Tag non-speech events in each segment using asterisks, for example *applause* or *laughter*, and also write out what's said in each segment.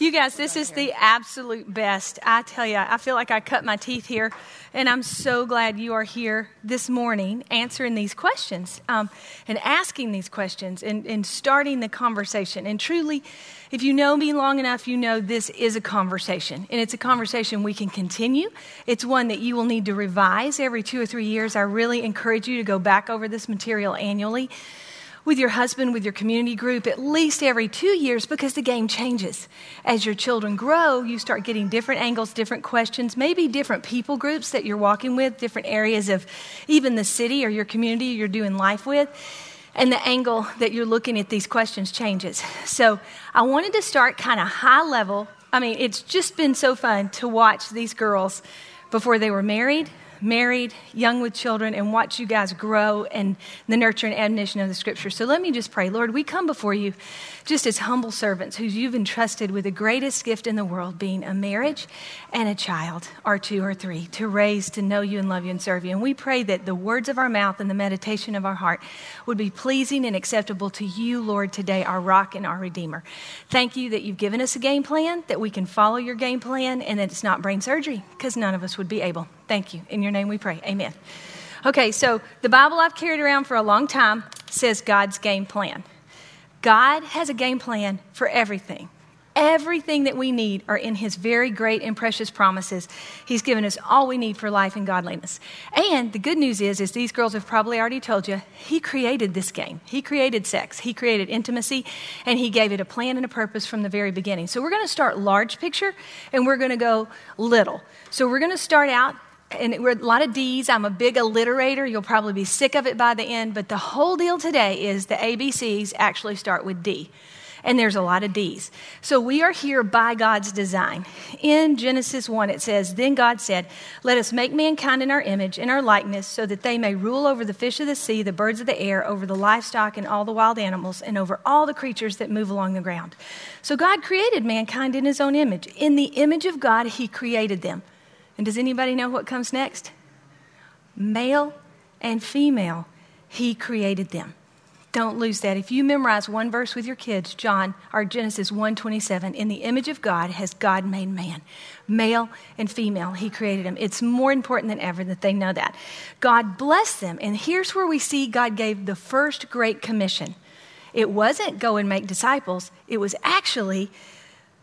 You guys, this is the absolute best. I tell you, I feel like I cut my teeth here, and I'm so glad you are here this morning answering these questions um, and asking these questions and, and starting the conversation. And truly, if you know me long enough, you know this is a conversation, and it's a conversation we can continue. It's one that you will need to revise every two or three years. I really encourage you to go back over this material annually with your husband, with your community group, at least every two years because the game changes. As your children grow, you start getting different angles, different questions, maybe different people groups that you're walking with, different areas of even the city or your community you're doing life with. And the angle that you're looking at these questions changes. So I wanted to start kind of high level. I mean, it's just been so fun to watch these girls before they were married, married, young with children, and watch you guys grow in the nurture and admonition of the scripture. So let me just pray. Lord, we come before you just as humble servants who you've entrusted with the greatest gift in the world, being a marriage and a child, or two or three, to raise, to know you and love you and serve you. And we pray that the words of our mouth and the meditation of our heart would be pleasing and acceptable to you, Lord, today, our rock and our redeemer. Thank you that you've given us a game plan, that we can follow your game plan, and that it's not brain surgery, because none of us would be able. Thank you. In your name we pray. Amen. Okay, so the Bible I've carried around for a long time says God's game plan. God has a game plan for everything. Everything that we need are in His very great and precious promises. He's given us all we need for life and godliness. And the good news is, is these girls have probably already told you, He created this game. He created sex. He created intimacy, and He gave it a plan and a purpose from the very beginning. So we're going to start large picture, and we're going to go little. So we're going to start out and we're a lot of D's. I'm a big alliterator. You'll probably be sick of it by the end, but the whole deal today is the ABCs actually start with D. And there's a lot of D's. So we are here by God's design. In Genesis 1, it says, Then God said, Let us make mankind in our image, in our likeness, so that they may rule over the fish of the sea, the birds of the air, over the livestock and all the wild animals, and over all the creatures that move along the ground. So God created mankind in his own image. In the image of God, he created them. And does anybody know what comes next? Male and female, He created them. Don't lose that. If you memorize one verse with your kids, John or Genesis 1:27, in the image of God has God made man. Male and female, he created them. It's more important than ever that they know that. God blessed them. And here's where we see God gave the first great commission. It wasn't go and make disciples. It was actually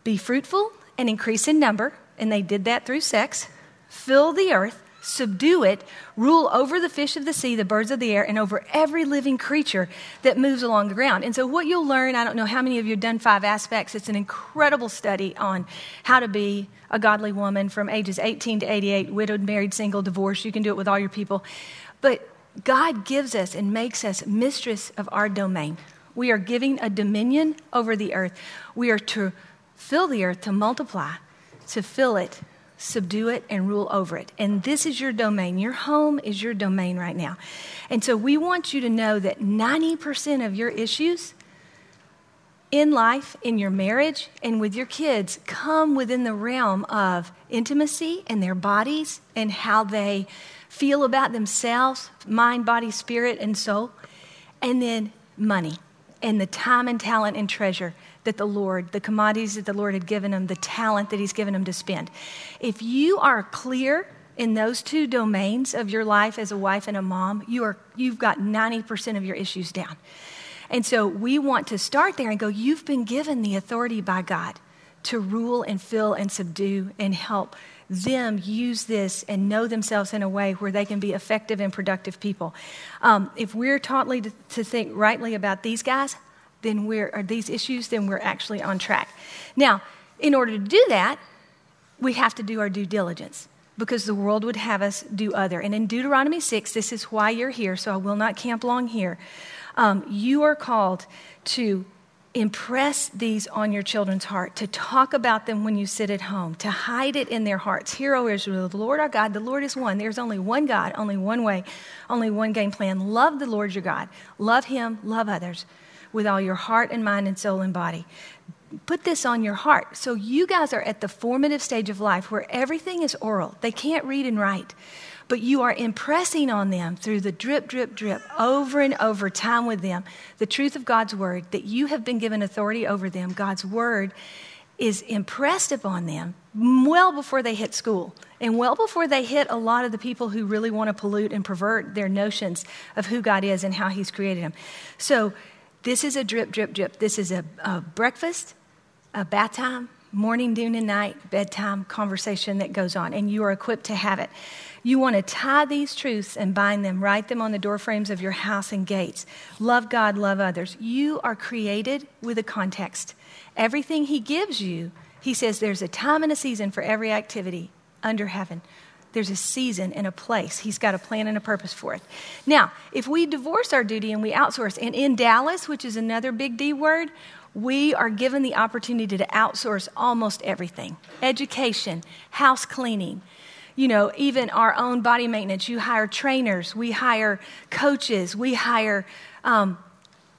be fruitful and increase in number, and they did that through sex fill the earth, subdue it, rule over the fish of the sea, the birds of the air, and over every living creature that moves along the ground. And so, what you'll learn, I don't know how many of you have done five aspects, it's an incredible study on how to be a godly woman from ages 18 to 88, widowed, married, single, divorced. You can do it with all your people. But God gives us and makes us mistress of our domain. We are giving a dominion over the earth. We are to fill the earth, to multiply, to fill it, subdue it, and rule over it. And this is your domain. Your home is your domain right now. And so we want you to know that 90% of your issues in life, in your marriage, and with your kids come within the realm of intimacy and their bodies and how they feel about themselves mind, body, spirit, and soul. And then money and the time and talent and treasure that the Lord, the commodities that the Lord had given them, the talent that He's given them to spend. If you are clear in those two domains of your life as a wife and a mom, you are, you've got 90% of your issues down. And so we want to start there and go, you've been given the authority by God to rule and fill and subdue and help them use this and know themselves in a way where they can be effective and productive people. Um, if we're taught to, to think rightly about these guys, then we're, or these issues, then we're actually on track. Now, in order to do that, we have to do our due diligence because the world would have us do other. And in Deuteronomy 6, this is why you're here, so I will not camp long here. Um, you are called to impress these on your children's heart, to talk about them when you sit at home, to hide it in their hearts. Hear, O Israel, the Lord our God, the Lord is one. There's only one God, only one way, only one game plan. Love the Lord your God. Love Him, love others with all your heart and mind and soul and body. Put this on your heart. So, you guys are at the formative stage of life where everything is oral. They can't read and write, but you are impressing on them through the drip, drip, drip, over and over, time with them, the truth of God's word, that you have been given authority over them. God's word is impressed upon them well before they hit school and well before they hit a lot of the people who really want to pollute and pervert their notions of who God is and how He's created them. So, this is a drip, drip, drip. This is a, a breakfast, a bath time, morning, noon, and night, bedtime conversation that goes on, and you are equipped to have it. You want to tie these truths and bind them, write them on the doorframes of your house and gates. Love God, love others. You are created with a context. Everything He gives you, He says there's a time and a season for every activity under heaven. There's a season and a place. He's got a plan and a purpose for it. Now, if we divorce our duty and we outsource, and in Dallas, which is another big D word, we are given the opportunity to outsource almost everything education, house cleaning, you know, even our own body maintenance. You hire trainers, we hire coaches, we hire um,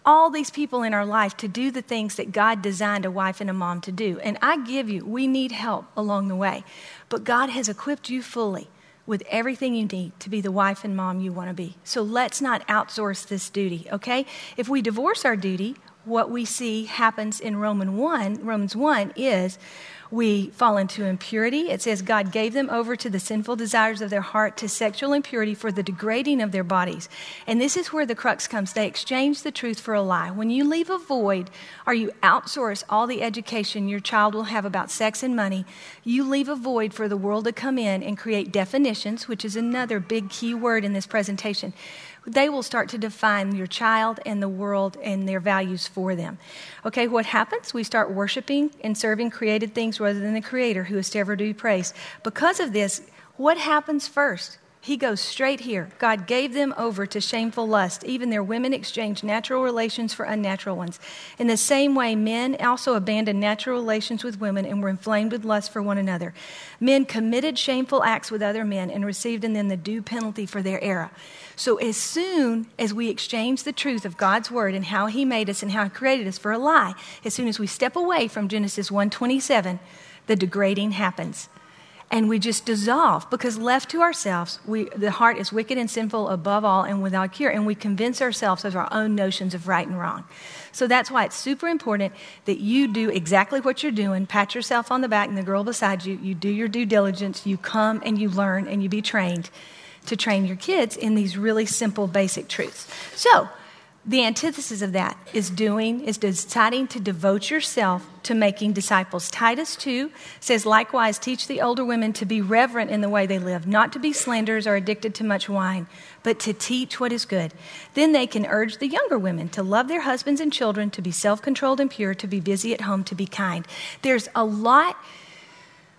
all these people in our life to do the things that God designed a wife and a mom to do. And I give you, we need help along the way. But God has equipped you fully with everything you need to be the wife and mom you want to be. So let's not outsource this duty, okay? If we divorce our duty, what we see happens in Roman 1, Romans 1 is we fall into impurity. It says God gave them over to the sinful desires of their heart, to sexual impurity for the degrading of their bodies. And this is where the crux comes. They exchange the truth for a lie. When you leave a void or you outsource all the education your child will have about sex and money, you leave a void for the world to come in and create definitions, which is another big key word in this presentation they will start to define your child and the world and their values for them. Okay, what happens? We start worshiping and serving created things rather than the Creator who is to ever be praised. Because of this, what happens first? He goes straight here. God gave them over to shameful lust. Even their women exchanged natural relations for unnatural ones. In the same way, men also abandoned natural relations with women and were inflamed with lust for one another. Men committed shameful acts with other men and received in them the due penalty for their error. So, as soon as we exchange the truth of God's word and how He made us and how He created us for a lie, as soon as we step away from Genesis 1:27, the degrading happens and we just dissolve because left to ourselves we, the heart is wicked and sinful above all and without cure and we convince ourselves of our own notions of right and wrong. So that's why it's super important that you do exactly what you're doing pat yourself on the back and the girl beside you you do your due diligence you come and you learn and you be trained to train your kids in these really simple basic truths. So the antithesis of that is doing, is deciding to devote yourself to making disciples. Titus 2 says, likewise, teach the older women to be reverent in the way they live, not to be slanderers or addicted to much wine, but to teach what is good. Then they can urge the younger women to love their husbands and children, to be self controlled and pure, to be busy at home, to be kind. There's a lot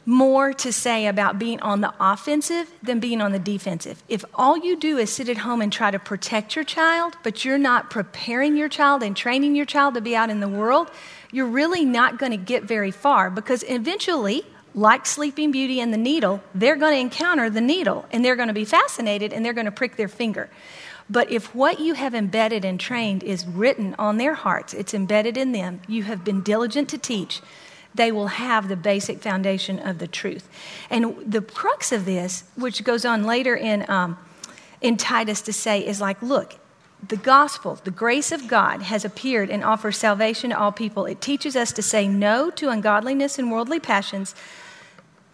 more to say about being on the offensive than being on the defensive. If all you do is sit at home and try to protect your child, but you're not preparing your child and training your child to be out in the world, you're really not going to get very far because eventually, like Sleeping Beauty and the needle, they're going to encounter the needle and they're going to be fascinated and they're going to prick their finger. But if what you have embedded and trained is written on their hearts, it's embedded in them, you have been diligent to teach, they will have the basic foundation of the truth. And the crux of this, which goes on later in, um, in Titus to say, is like, look, the gospel, the grace of God, has appeared and offers salvation to all people. It teaches us to say no to ungodliness and worldly passions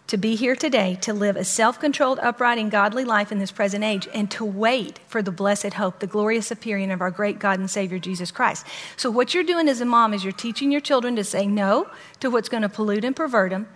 to be here today, to live a self controlled, upright, and godly life in this present age, and to wait for the blessed hope, the glorious appearing of our great God and Savior Jesus Christ. So, what you're doing as a mom is you're teaching your children to say no to what's going to pollute and pervert them,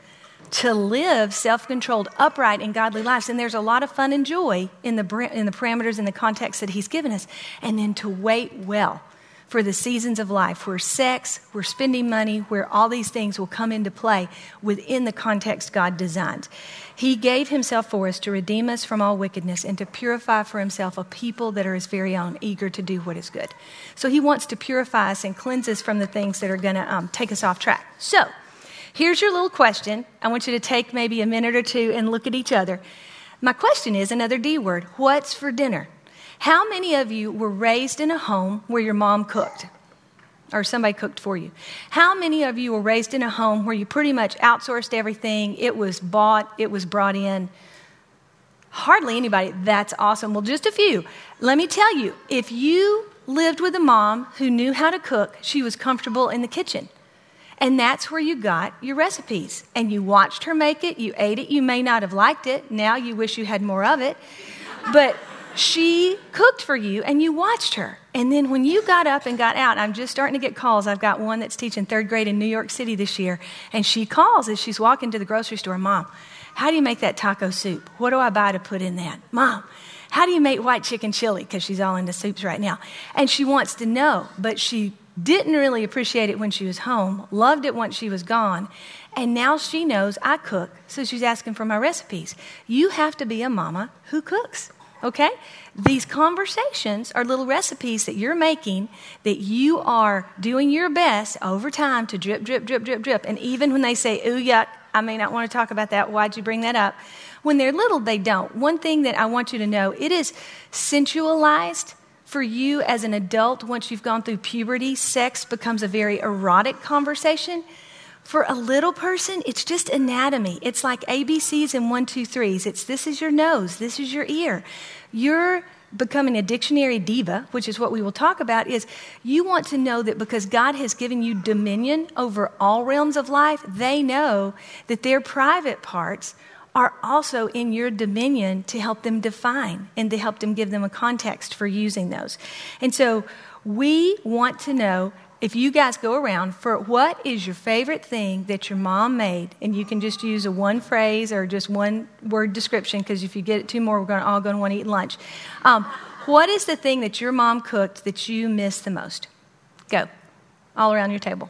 to live self controlled, upright, and godly lives. And there's a lot of fun and joy in the, in the parameters and the context that He's given us, and then to wait well for the seasons of life where sex, where spending money, where all these things will come into play within the context God designed. He gave himself for us to redeem us from all wickedness and to purify for himself a people that are his very own, eager to do what is good. So he wants to purify us and cleanse us from the things that are going to um, take us off track. So here's your little question. I want you to take maybe a minute or two and look at each other. My question is another D word what's for dinner? How many of you were raised in a home where your mom cooked? Or somebody cooked for you. How many of you were raised in a home where you pretty much outsourced everything? It was bought, it was brought in. Hardly anybody. That's awesome. Well, just a few. Let me tell you if you lived with a mom who knew how to cook, she was comfortable in the kitchen. And that's where you got your recipes. And you watched her make it, you ate it, you may not have liked it. Now you wish you had more of it. But she cooked for you and you watched her. And then when you got up and got out, I'm just starting to get calls. I've got one that's teaching third grade in New York City this year. And she calls as she's walking to the grocery store Mom, how do you make that taco soup? What do I buy to put in that? Mom, how do you make white chicken chili? Because she's all into soups right now. And she wants to know, but she didn't really appreciate it when she was home, loved it once she was gone, and now she knows I cook, so she's asking for my recipes. You have to be a mama who cooks, okay? These conversations are little recipes that you're making that you are doing your best over time to drip, drip, drip, drip, drip. And even when they say, ooh, yuck, I may not want to talk about that. Why'd you bring that up? When they're little, they don't. One thing that I want you to know it is sensualized for you as an adult, once you've gone through puberty, sex becomes a very erotic conversation. For a little person, it's just anatomy. It's like ABCs and one, two, threes. It's this is your nose, this is your ear. You're becoming a dictionary diva, which is what we will talk about, is you want to know that because God has given you dominion over all realms of life, they know that their private parts are also in your dominion to help them define and to help them give them a context for using those. And so we want to know if you guys go around for what is your favorite thing that your mom made, and you can just use a one phrase or just one word description, because if you get it two more, we're going all going to want to eat lunch. Um, what is the thing that your mom cooked that you miss the most? Go, all around your table.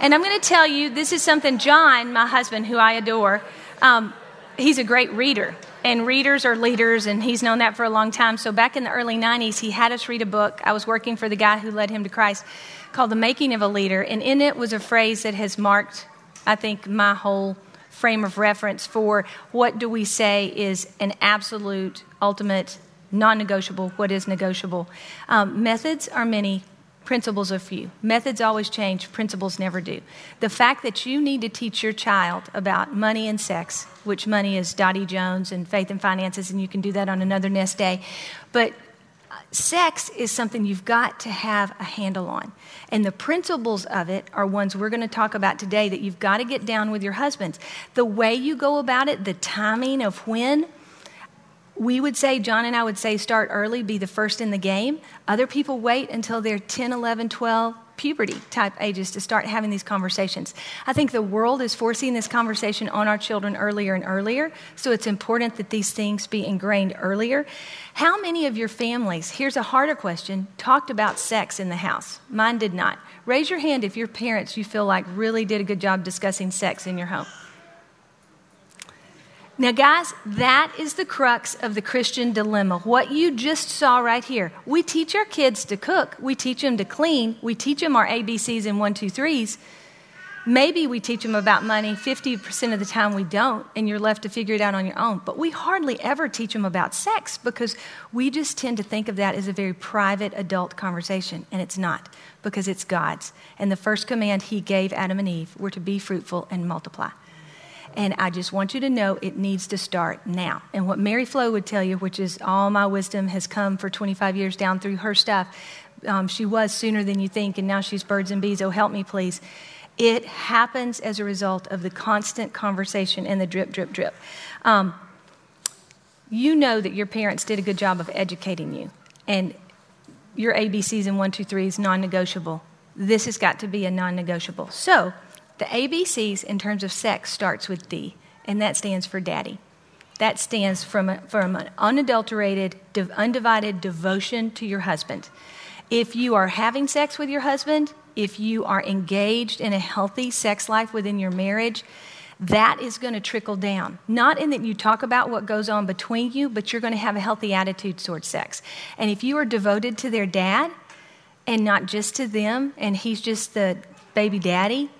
And I'm going to tell you, this is something John, my husband, who I adore, um, he's a great reader. And readers are leaders, and he's known that for a long time. So back in the early 90s, he had us read a book. I was working for the guy who led him to Christ called The Making of a Leader. And in it was a phrase that has marked, I think, my whole frame of reference for what do we say is an absolute, ultimate, non negotiable, what is negotiable. Um, methods are many, principles are few. Methods always change, principles never do. The fact that you need to teach your child about money and sex, which money is Dottie Jones and faith and finances, and you can do that on another nest day. But uh, sex is something you've got to have a handle on. And the principles of it are ones we're going to talk about today that you've got to get down with your husbands. The way you go about it, the timing of when, we would say, John and I would say, start early, be the first in the game. Other people wait until they're 10, 11, 12, puberty type ages to start having these conversations. I think the world is forcing this conversation on our children earlier and earlier, so it's important that these things be ingrained earlier. How many of your families, here's a harder question, talked about sex in the house? Mine did not. Raise your hand if your parents you feel like really did a good job discussing sex in your home. Now, guys, that is the crux of the Christian dilemma. What you just saw right here. We teach our kids to cook, we teach them to clean, we teach them our ABCs and one, two, threes. Maybe we teach them about money, 50% of the time we don't, and you're left to figure it out on your own. But we hardly ever teach them about sex because we just tend to think of that as a very private adult conversation, and it's not because it's God's. And the first command He gave Adam and Eve were to be fruitful and multiply. And I just want you to know it needs to start now. And what Mary Flo would tell you, which is all my wisdom has come for 25 years down through her stuff, um, she was sooner than you think, and now she's birds and bees. Oh, help me, please. It happens as a result of the constant conversation and the drip, drip, drip. Um, you know that your parents did a good job of educating you, and your ABCs and one, two, three is non negotiable. This has got to be a non negotiable. So, the ABCs in terms of sex starts with D, and that stands for daddy. That stands from, from an unadulterated, undivided devotion to your husband. If you are having sex with your husband, if you are engaged in a healthy sex life within your marriage, that is going to trickle down. Not in that you talk about what goes on between you, but you're going to have a healthy attitude towards sex. And if you are devoted to their dad and not just to them, and he's just the baby daddy,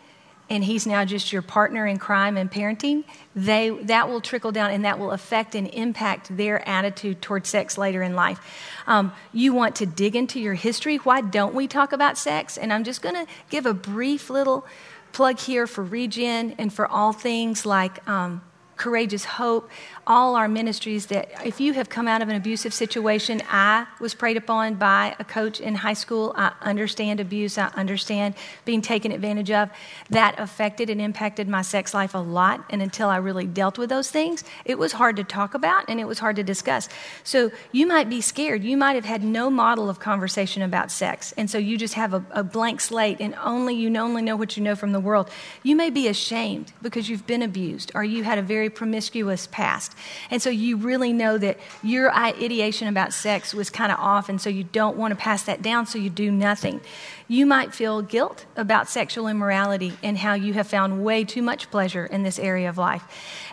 and he's now just your partner in crime and parenting, they, that will trickle down and that will affect and impact their attitude towards sex later in life. Um, you want to dig into your history. Why don't we talk about sex? And I'm just going to give a brief little plug here for Regen and for all things like um, Courageous Hope, all our ministries that if you have come out of an abusive situation, I was preyed upon by a coach in high school. I understand abuse, I understand being taken advantage of. That affected and impacted my sex life a lot. And until I really dealt with those things, it was hard to talk about and it was hard to discuss. So you might be scared. You might have had no model of conversation about sex. And so you just have a, a blank slate and only you only know what you know from the world. You may be ashamed because you've been abused or you had a very promiscuous past. And so you really know that your ideation about sex was kind of off, and so you don't want to pass that down, so you do nothing. You might feel guilt about sexual immorality and how you have found way too much pleasure in this area of life.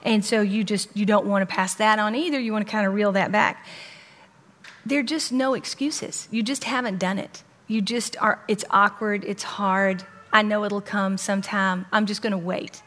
And so you just you don't want to pass that on either. You want to kind of reel that back. There are just no excuses. You just haven't done it. You just are it's awkward, it's hard. I know it'll come sometime. I'm just going to wait.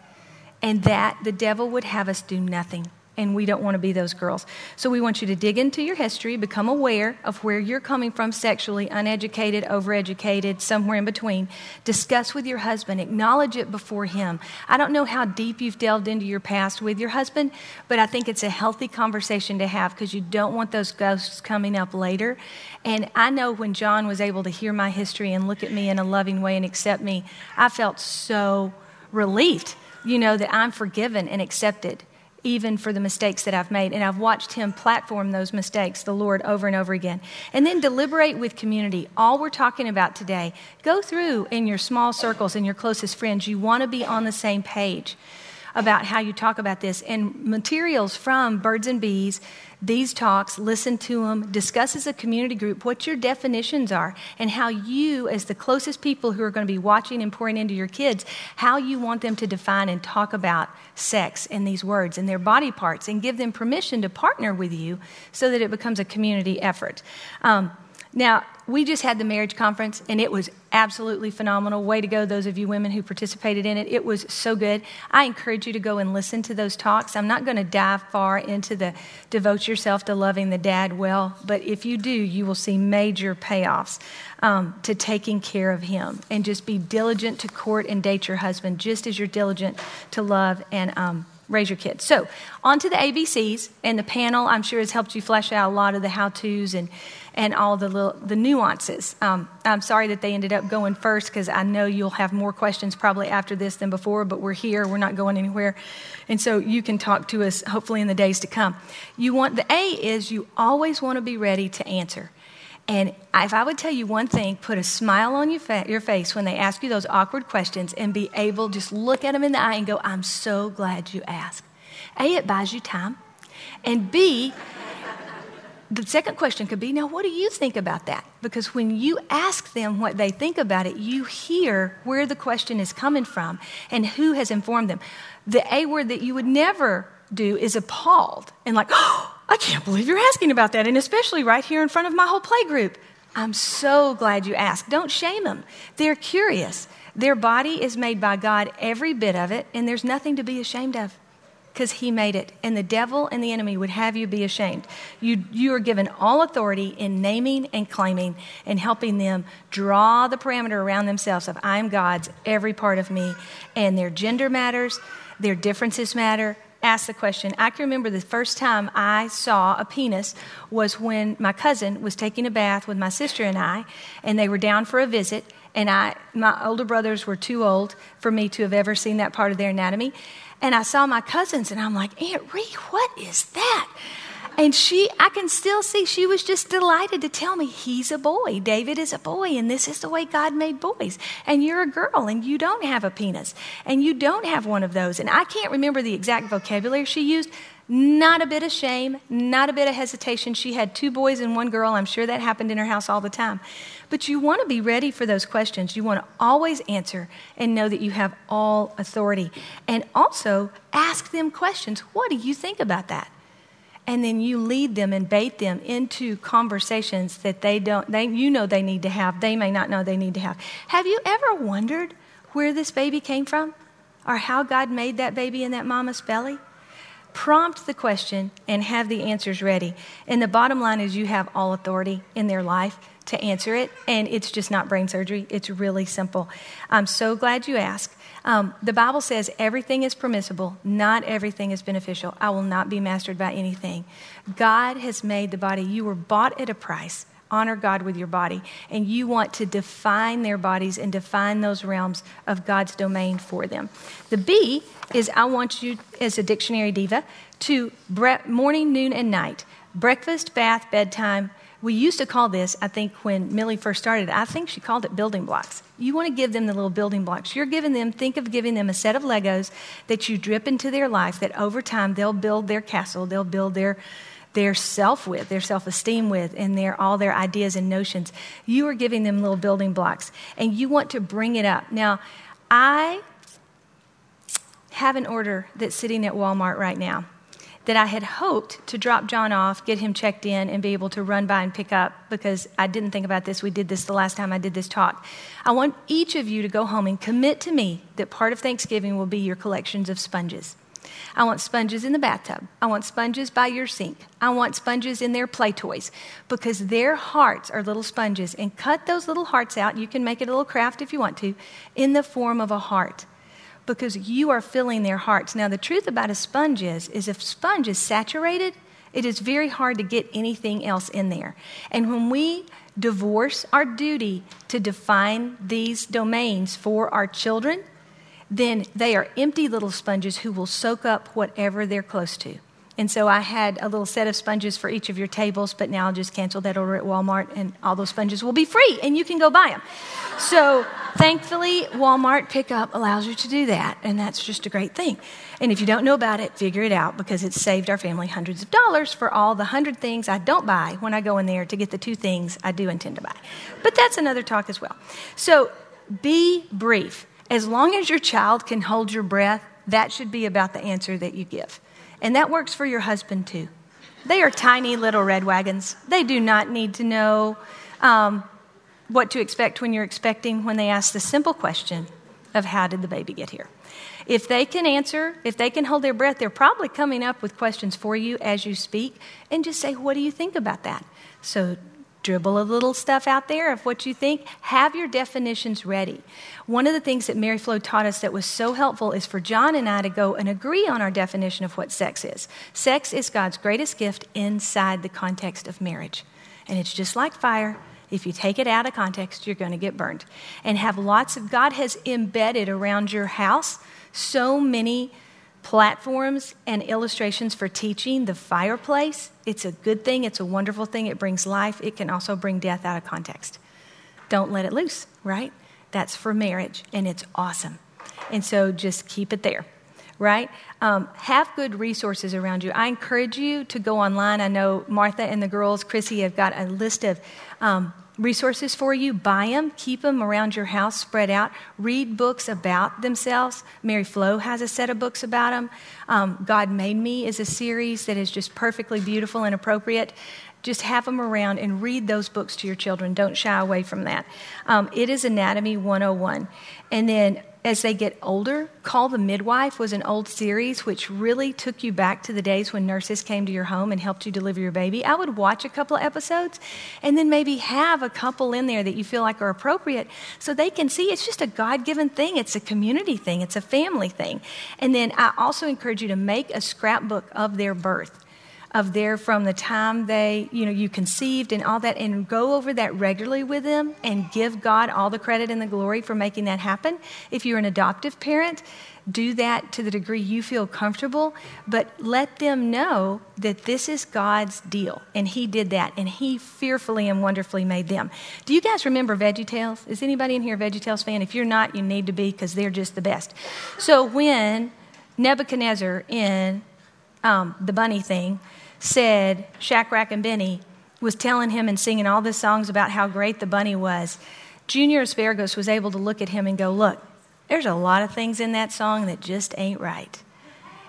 And that the devil would have us do nothing and we don't want to be those girls. So we want you to dig into your history, become aware of where you're coming from sexually, uneducated, overeducated, somewhere in between. Discuss with your husband, acknowledge it before him. I don't know how deep you've delved into your past with your husband, but I think it's a healthy conversation to have because you don't want those ghosts coming up later. And I know when John was able to hear my history and look at me in a loving way and accept me, I felt so relieved, you know, that I'm forgiven and accepted even for the mistakes that I've made. And I've watched him platform those mistakes, the Lord, over and over again. And then deliberate with community. All we're talking about today, go through in your small circles and your closest friends. You want to be on the same page about how you talk about this. And materials from Birds and Bees these talks, listen to them, discuss as a community group what your definitions are and how you, as the closest people who are going to be watching and pouring into your kids, how you want them to define and talk about sex and these words and their body parts and give them permission to partner with you so that it becomes a community effort. Um, now, we just had the marriage conference and it was absolutely phenomenal. Way to go, those of you women who participated in it. It was so good. I encourage you to go and listen to those talks. I'm not going to dive far into the devote yourself to loving the dad well, but if you do, you will see major payoffs um, to taking care of him. And just be diligent to court and date your husband, just as you're diligent to love and um, raise your kids. So, on to the ABCs, and the panel, I'm sure, has helped you flesh out a lot of the how to's and and all the little, the nuances. Um, I'm sorry that they ended up going first because I know you'll have more questions probably after this than before, but we're here, we're not going anywhere. And so you can talk to us hopefully in the days to come. You want the A is you always want to be ready to answer. And if I would tell you one thing, put a smile on your, fa- your face when they ask you those awkward questions and be able just look at them in the eye and go, I'm so glad you asked. A, it buys you time. And B, the second question could be now, what do you think about that? Because when you ask them what they think about it, you hear where the question is coming from and who has informed them. The A word that you would never do is appalled and like, *gasps* oh, I can't believe you're asking about that. And especially right here in front of my whole play group. I'm so glad you asked. Don't shame them. They're curious. Their body is made by God, every bit of it, and there's nothing to be ashamed of because he made it. And the devil and the enemy would have you be ashamed. You, you are given all authority in naming and claiming and helping them draw the parameter around themselves of I'm God's, every part of me. And their gender matters, their differences matter. Ask the question. I can remember the first time I saw a penis was when my cousin was taking a bath with my sister and I, and they were down for a visit. And I, my older brothers were too old for me to have ever seen that part of their anatomy. And I saw my cousins, and I'm like, Aunt Ree, what is that? And she, I can still see she was just delighted to tell me he's a boy. David is a boy, and this is the way God made boys. And you're a girl, and you don't have a penis, and you don't have one of those. And I can't remember the exact vocabulary she used. Not a bit of shame, not a bit of hesitation. She had two boys and one girl. I'm sure that happened in her house all the time. But you want to be ready for those questions. You want to always answer and know that you have all authority. And also ask them questions. What do you think about that? And then you lead them and bait them into conversations that they don't, they, you know they need to have, they may not know they need to have. Have you ever wondered where this baby came from? Or how God made that baby in that mama's belly? prompt the question and have the answers ready. And the bottom line is you have all authority in their life to answer it, and it's just not brain surgery. It's really simple. I'm so glad you asked. Um, the Bible says everything is permissible, not everything is beneficial. I will not be mastered by anything. God has made the body, you were bought at a price. Honor God with your body. And you want to define their bodies and define those realms of God's domain for them. The B is I want you, as a dictionary diva, to bre- morning, noon, and night breakfast, bath, bedtime, we used to call this, I think when Millie first started, I think she called it building blocks. You want to give them the little building blocks. You're giving them, think of giving them a set of Legos that you drip into their life that over time they'll build their castle, they'll build their their self with, their self esteem with, and their, all their ideas and notions. You are giving them little building blocks, and you want to bring it up. Now, I have an order that's sitting at Walmart right now that I had hoped to drop John off, get him checked in, and be able to run by and pick up because I didn't think about this. We did this the last time I did this talk. I want each of you to go home and commit to me that part of Thanksgiving will be your collections of sponges. I want sponges in the bathtub. I want sponges by your sink. I want sponges in their play toys because their hearts are little sponges. And cut those little hearts out. You can make it a little craft if you want to, in the form of a heart because you are filling their hearts. Now, the truth about a sponge is, is if sponge is saturated, it is very hard to get anything else in there. And when we divorce our duty to define these domains for our children, then they are empty little sponges who will soak up whatever they're close to. And so I had a little set of sponges for each of your tables, but now I'll just cancel that order at Walmart and all those sponges will be free and you can go buy them. So thankfully, Walmart pickup allows you to do that, and that's just a great thing. And if you don't know about it, figure it out because it's saved our family hundreds of dollars for all the hundred things I don't buy when I go in there to get the two things I do intend to buy. But that's another talk as well. So be brief. As long as your child can hold your breath, that should be about the answer that you give. And that works for your husband too. They are tiny little red wagons. They do not need to know um, what to expect when you're expecting when they ask the simple question of how did the baby get here. If they can answer, if they can hold their breath, they're probably coming up with questions for you as you speak and just say, What do you think about that? So dribble a little stuff out there of what you think. Have your definitions ready. One of the things that Mary Flo taught us that was so helpful is for John and I to go and agree on our definition of what sex is. Sex is God's greatest gift inside the context of marriage. And it's just like fire. If you take it out of context, you're going to get burned. And have lots of, God has embedded around your house so many platforms and illustrations for teaching the fireplace. It's a good thing, it's a wonderful thing, it brings life. It can also bring death out of context. Don't let it loose, right? That's for marriage, and it's awesome. And so just keep it there right? Um, have good resources around you. I encourage you to go online. I know Martha and the girls, Chrissy, have got a list of um, resources for you. Buy them, keep them around your house, spread out. Read books about themselves. Mary Flo has a set of books about them. Um, God Made Me is a series that is just perfectly beautiful and appropriate. Just have them around and read those books to your children. Don't shy away from that. Um, it is Anatomy 101. And then as they get older, Call the Midwife was an old series which really took you back to the days when nurses came to your home and helped you deliver your baby. I would watch a couple of episodes and then maybe have a couple in there that you feel like are appropriate so they can see it's just a God given thing. It's a community thing, it's a family thing. And then I also encourage you to make a scrapbook of their birth of there from the time they, you know, you conceived and all that, and go over that regularly with them and give God all the credit and the glory for making that happen. If you're an adoptive parent, do that to the degree you feel comfortable, but let them know that this is God's deal, and He did that, and He fearfully and wonderfully made them. Do you guys remember Veggie VeggieTales? Is anybody in here a VeggieTales fan? If you're not, you need to be because they're just the best. So when Nebuchadnezzar in um, the bunny thing said Shadrach and Benny was telling him and singing all these songs about how great the bunny was, Junior Asparagus was able to look at him and go, Look, there's a lot of things in that song that just ain't right.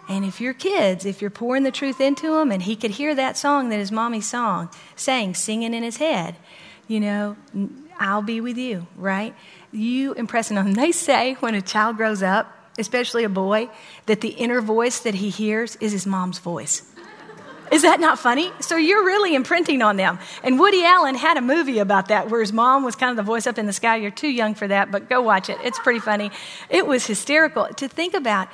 And if your kids, if you're pouring the truth into them and he could hear that song that his mommy song sang, singing in his head, you know, I'll be with you, right? You impressing on them. *laughs* They say when a child grows up, especially a boy, that the inner voice that he hears is his mom's voice. Is that not funny? So you're really imprinting on them. And Woody Allen had a movie about that where his mom was kind of the voice up in the sky. You're too young for that, but go watch it. It's pretty funny. It was hysterical to think about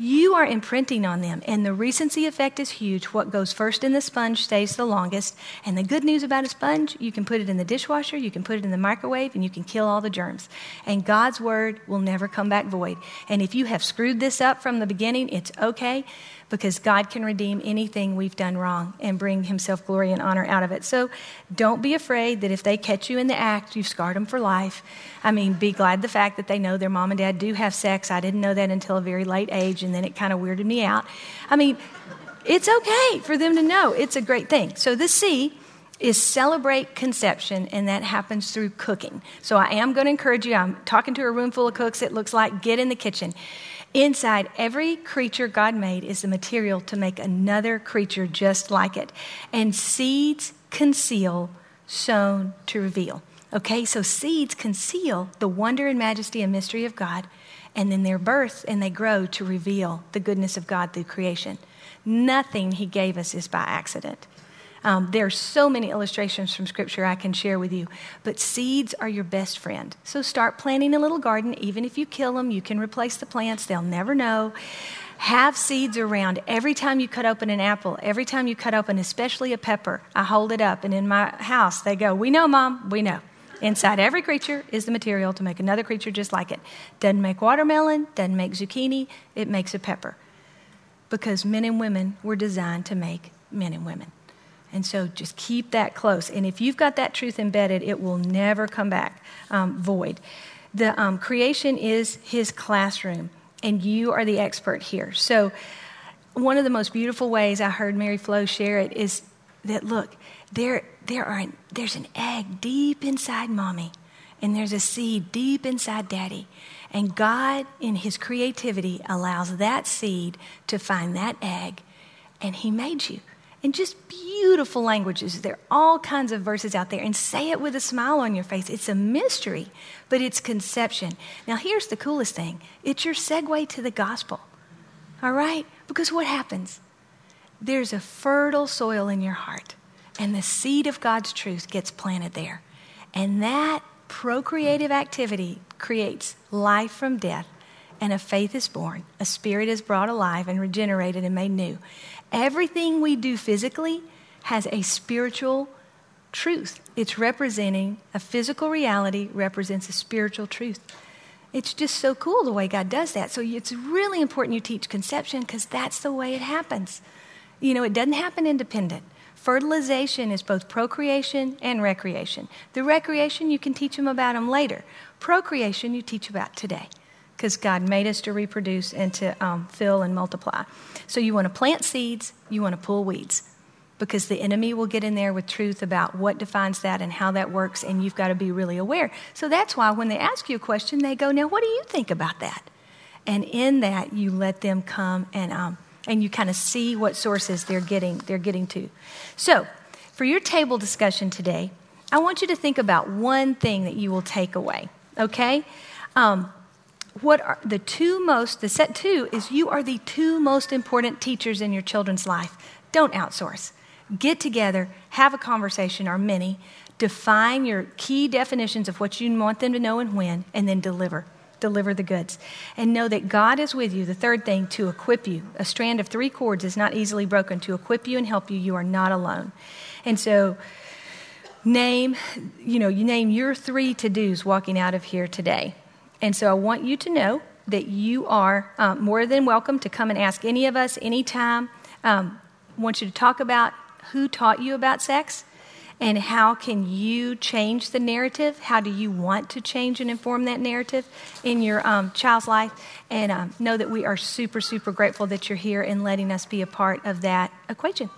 you are imprinting on them. And the recency effect is huge. What goes first in the sponge stays the longest. And the good news about a sponge, you can put it in the dishwasher, you can put it in the microwave, and you can kill all the germs. And God's word will never come back void. And if you have screwed this up from the beginning, it's okay because God can redeem anything we've done wrong and bring Himself glory and honor out of it. So don't be afraid that if they catch you in the act, you've scarred them for life. I mean, be glad the fact that they know their mom and dad do have sex. I didn't know that until a very late age, and then it kind of weirded me out. I mean, it's okay for them to know. It's a great thing. So the C is celebrate conception, and that happens through cooking. So I am going to encourage you. I'm talking to a room full of cooks. It looks like get in the kitchen. Inside every creature God made is the material to make another creature just like it. And seeds conceal, sown to reveal. Okay, so seeds conceal the wonder and majesty and mystery of God, and then they're birthed and they grow to reveal the goodness of God through creation. Nothing He gave us is by accident. Um, there are so many illustrations from Scripture I can share with you, but seeds are your best friend. So start planting a little garden. Even if you kill them, you can replace the plants, they'll never know. Have seeds around every time you cut open an apple, every time you cut open, especially a pepper. I hold it up, and in my house, they go, We know, Mom, we know. Inside every creature is the material to make another creature just like it. Doesn't make watermelon, doesn't make zucchini, it makes a pepper. Because men and women were designed to make men and women. And so just keep that close. And if you've got that truth embedded, it will never come back um, void. The um, creation is his classroom, and you are the expert here. So, one of the most beautiful ways I heard Mary Flo share it is that look, there, there are, there's an egg deep inside mommy, and there's a seed deep inside daddy. And God, in his creativity, allows that seed to find that egg, and he made you in just beautiful languages. There are all kinds of verses out there, and say it with a smile on your face. It's a mystery, but it's conception. Now, here's the coolest thing it's your segue to the gospel. All right? Because what happens? There's a fertile soil in your heart, and the seed of God's truth gets planted there. And that procreative activity creates life from death, and a faith is born. A spirit is brought alive and regenerated and made new. Everything we do physically has a spiritual truth. It's representing a physical reality, represents a spiritual truth. It's just so cool the way God does that. So it's really important you teach conception because that's the way it happens. You know, it doesn't happen independent. Fertilization is both procreation and recreation. The recreation, you can teach them about them later. Procreation, you teach about today because God made us to reproduce and to um, fill and multiply. So you want to plant seeds, you want to pull weeds because the enemy will get in there with truth about what defines that and how that works, and you've got to be really aware. So that's why when they ask you a question, they go, Now, what do you think about that? And in that, you let them come and, um, and you kind of see what sources they're getting, they're getting to. So, for your table discussion today, I want you to think about one thing that you will take away, okay? Um, what are the two most, the set two is you are the two most important teachers in your children's life. Don't outsource. Get together, have a conversation, or many, define your key definitions of what you want them to know and when, and then deliver. Deliver the goods. And know that God is with you. The third thing, to equip you. A strand of three cords is not easily broken. To equip you and help you, you are not alone. And so, name, you know, you name your three to dos walking out of here today. And so I want you to know that you are um, more than welcome to come and ask any of us anytime. Um, I want you to talk about who taught you about sex and how can you change the narrative? How do you want to change and inform that narrative in your um, child's life? And um, know that we are super super grateful that you're here and letting us be a part of that equation